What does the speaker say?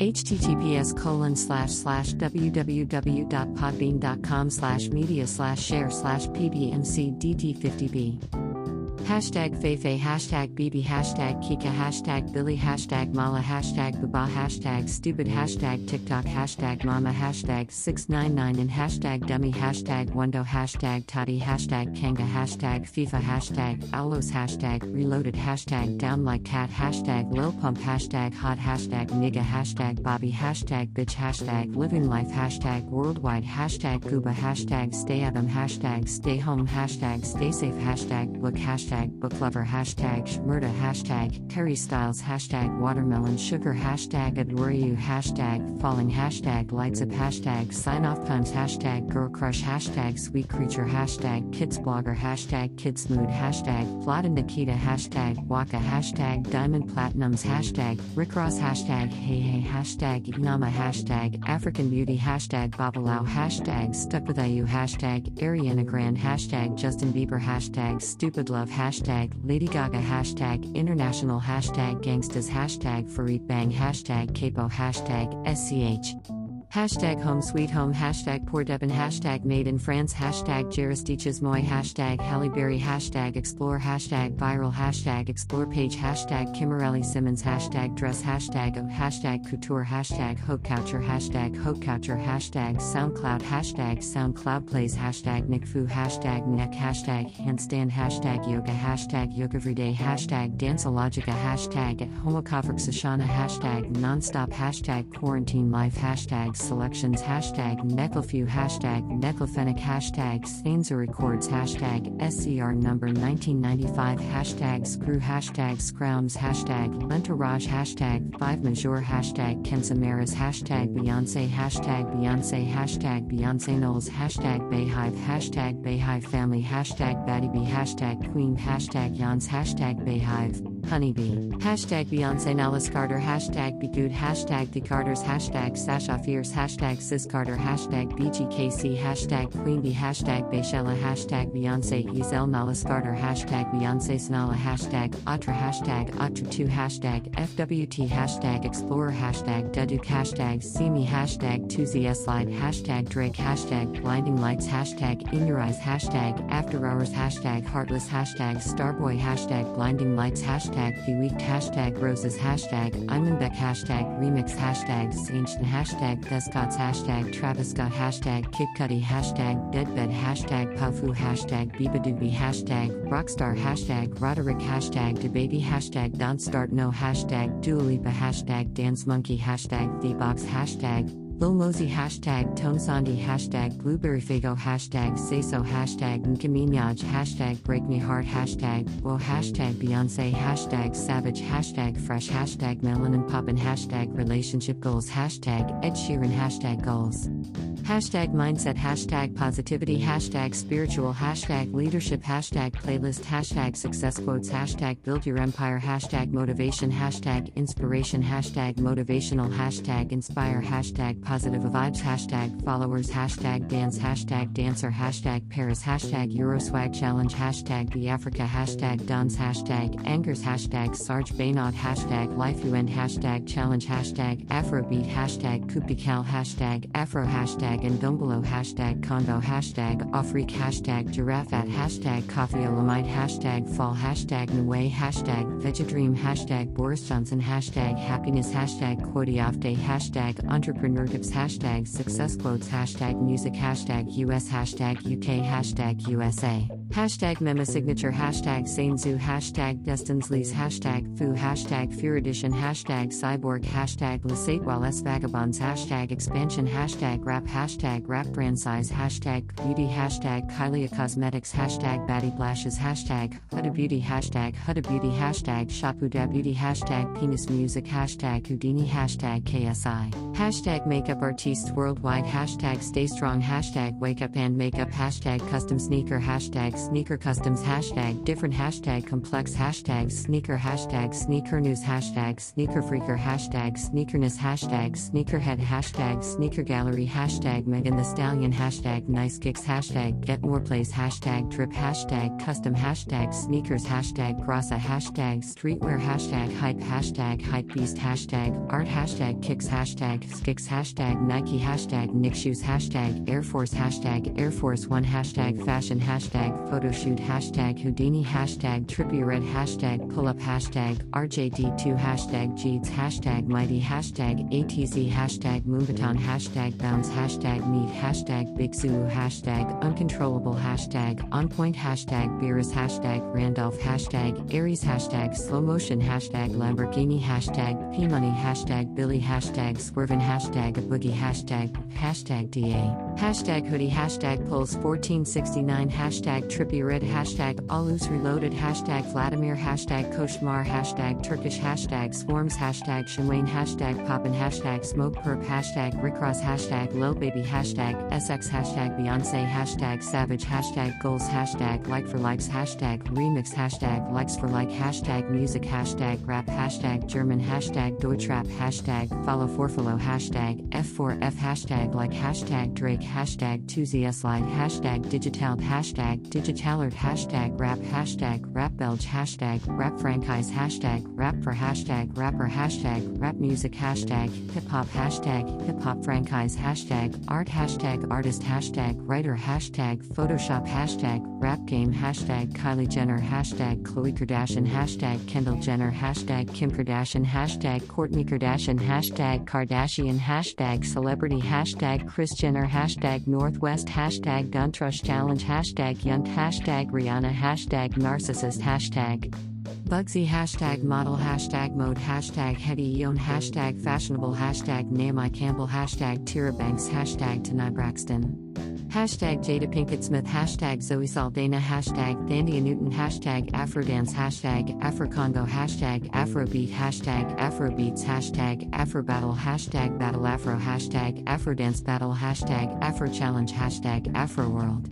https colon slash slash www.podbean.com slash media slash share slash pbmcdt50b Hashtag Feifei, hashtag BB, hashtag Kika, hashtag Billy, hashtag Mala, hashtag Baba, hashtag Stupid, hashtag TikTok, hashtag Mama, hashtag 699 and hashtag Dummy, hashtag Wendo, hashtag Toddy, hashtag Kanga, hashtag FIFA, hashtag Owlos, hashtag Reloaded, hashtag Down Like Cat, hashtag Lil Pump, hashtag Hot, hashtag Nigga, hashtag Bobby, hashtag Bitch, hashtag Living Life, hashtag Worldwide, hashtag Gooba, hashtag Stay Adam, hashtag Stay Home, hashtag Stay Safe, hashtag Book, hashtag booklover hashtag shmurda hashtag Harry Styles hashtag watermelon sugar hashtag adore hashtag falling hashtag lights up hashtag sign off times hashtag girl crush hashtag sweet creature hashtag kids blogger hashtag kids mood hashtag Vlad and Nikita hashtag waka hashtag diamond platinums hashtag Rick Ross hashtag hey hey hashtag Ignama hashtag African beauty hashtag Babalau hashtag stuck with IU hashtag Ariana Grande hashtag Justin Bieber hashtag stupid love hashtag Lady Gaga. Hashtag international. Hashtag gangstas. Hashtag Farid Bang. Hashtag capo hashtag SCH Hashtag home sweet home hashtag poor Devon hashtag made in France hashtag Jaristiches Moy hashtag Halle Berry hashtag explore hashtag viral hashtag explore page hashtag Kimberly Simmons hashtag dress hashtag of hashtag couture hashtag hope coucher hashtag hope coucher hashtag SoundCloud hashtag SoundCloud plays hashtag NickFu hashtag neck hashtag handstand hashtag yoga hashtag yoga everyday hashtag danceologica hashtag at homokafrixashana hashtag nonstop hashtag quarantine life hashtag selections hashtag Necklefew hashtag Necklefenic hashtag Stainzer Records hashtag SCR number 1995 hashtag Screw hashtag Scroums hashtag Lentourage hashtag 5 Major hashtag Kensamaras hashtag Beyonce hashtag Beyonce hashtag Beyonce Knowles hashtag BeyHive hashtag BeyHive Family hashtag Baddie hashtag Queen hashtag Yans hashtag BeyHive Honeybee. Hashtag Beyonce Knowles Carter. Hashtag Be Good. Hashtag The Carters. Hashtag Sasha Fierce. Hashtag Sis Carter. Hashtag BGKC. Hashtag Queen Bee. Hashtag Bayshella. Hashtag Beyonce Ezel Knowles Carter. Hashtag Beyonce Snala. Hashtag Atra. Hashtag Atra2. Hashtag FWT. Hashtag Explorer. Hashtag Duduk. Hashtag See Me. Hashtag 2ZS Slide. Hashtag Drake. Hashtag Blinding Lights. Hashtag In Your Eyes. Hashtag After Hours. Hashtag Heartless. Hashtag Starboy. Hashtag Blinding Lights. Hashtag hashtag hashtag Roses hashtag Imanbek hashtag Remix hashtag Ancient hashtag Descots hashtag Travis Scott hashtag Kid Cudi hashtag Deadbed hashtag Pafu hashtag Bibadoobie hashtag Rockstar hashtag Roderick hashtag DaBaby hashtag Don't Start No hashtag Dua hashtag Dance Monkey hashtag TheBox hashtag Lil Mosey hashtag Tones and I hashtag Blueberry Faygo hashtag Say So hashtag Nkaminaj hashtag Break Me Heart hashtag Whoa hashtag Beyonce hashtag Savage hashtag Fresh hashtag Melanin Poppin hashtag Relationship Goals hashtag Ed Sheeran hashtag Goals. Hashtag Mindset hashtag Positivity hashtag Spiritual hashtag Leadership hashtag Playlist hashtag Success Quotes hashtag Build Your Empire hashtag Motivation hashtag Inspiration hashtag Motivational hashtag Inspire hashtag positive vibes hashtag followers hashtag dance hashtag dancer hashtag Paris hashtag Euroswag challenge hashtag the Africa hashtag dance hashtag angers hashtag Serge Beynaud hashtag life UN hashtag challenge hashtag Afrobeat hashtag Kupical hashtag Afro hashtag and Dumbolo hashtag Convo hashtag Afrique hashtag Giraffe at hashtag Coffee Olamite hashtag Fall hashtag Nue hashtag Vegedream hashtag Boris Johnson hashtag Happiness hashtag Quotiafte hashtag Entrepreneur tips hashtag success quotes. Hashtag music. Hashtag US hashtag UK hashtag USA hashtag mema signature hashtag Sainzu hashtag Destinsleys hashtag Fu hashtag Fear Edition hashtag Cyborg hashtag Lesatewal S Vagabonds hashtag expansion hashtag rap hashtag rap brand size hashtag beauty hashtag Kylie Cosmetics hashtag Batty Blashes hashtag Huda Beauty hashtag Huda Beauty hashtag Shapuda Beauty hashtag Penis Music hashtag Houdini hashtag KSI hashtag Makeup Artists Worldwide hashtag Stay Strong hashtag Wake Up and Makeup hashtag Custom Sneaker hashtag sneaker customs hashtag different hashtag complex hashtag sneaker hashtag sneaker news hashtag sneaker freaker hashtag sneakerness hashtag sneakerhead hashtag sneaker gallery hashtag Megan Thee Stallion hashtag nice kicks hashtag get more plays hashtag trip hashtag custom hashtag sneakers hashtag grasa hashtag streetwear hashtag hype hashtag hype beast hashtag art hashtag kicks hashtag skicks hashtag Nike hashtag Nick shoes hashtag Air Force hashtag Air Force One hashtag fashion hashtag photoshoot hashtag Houdini hashtag trippy red hashtag pull up hashtag RJD2 hashtag Jeeds hashtag mighty hashtag ATZ hashtag Moombahton hashtag bounce hashtag meet hashtag big zoo hashtag uncontrollable hashtag on point hashtag beerus hashtag Randolph hashtag Aries hashtag slow motion hashtag Lamborghini hashtag P money hashtag Billy hashtag swervin hashtag a boogie hashtag hashtag DA hashtag hoodie hashtag pulse 1469 hashtag trippy red hashtag alus reloaded hashtag Vladimir hashtag Koshmar hashtag Turkish hashtag swarms hashtag Shinwain hashtag poppin hashtag smoke perp hashtag Rickross hashtag Lil Baby hashtag SX hashtag Beyonce hashtag Savage hashtag goals hashtag like for likes hashtag remix hashtag likes for like hashtag music hashtag rap hashtag German hashtag Deutschrap hashtag follow for follow hashtag F4F hashtag like hashtag Drake hashtag 2ZS hashtag digital hashtag digitalert hashtag rap hashtag rap belge hashtag rap franchise hashtag rap for hashtag rapper hashtag rap music hashtag hip hop hashtag hip hop franchise hashtag art hashtag artist hashtag writer hashtag photoshop hashtag rap game hashtag Kylie Jenner hashtag Khloe Kardashian hashtag Kendall Jenner hashtag Kim Kardashian hashtag Kourtney Kardashian hashtag Kardashian hashtag celebrity hashtag Kris Jenner hashtag Northwest hashtag Duntrush challenge hashtag Yunt hashtag Rihanna hashtag narcissist hashtag Bugsy hashtag model hashtag mode hashtag Hetty Yon hashtag fashionable hashtag Naomi Campbell hashtag Tyra Banks hashtag Tanai Braxton. Hashtag Jada Pinkett Smith hashtag Zoe Saldana hashtag Thandie Newton hashtag Afrodance hashtag Afrocongo hashtag Afrobeat hashtag Afrobeats hashtag Afrobattle hashtag Battle Afro hashtag Afrodance Battle hashtag Afro Challenge hashtag Afroworld.